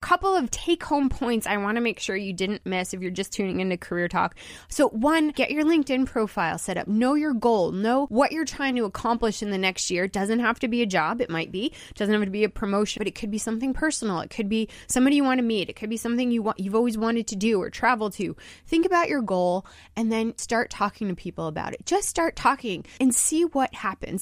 couple of take home points I want to make sure you didn't miss if you're just tuning into Career Talk. So, one, get your LinkedIn profile set up. Know your goal. Know what you're trying to accomplish in the next year. It doesn't have to be a job. It might be. Doesn't have to be a promotion, but it could be something personal. It could be somebody you want to meet. It could be something you want you've always wanted to do or travel to. Think about your goal and then start talking to people about it. Just start talking and see what happens.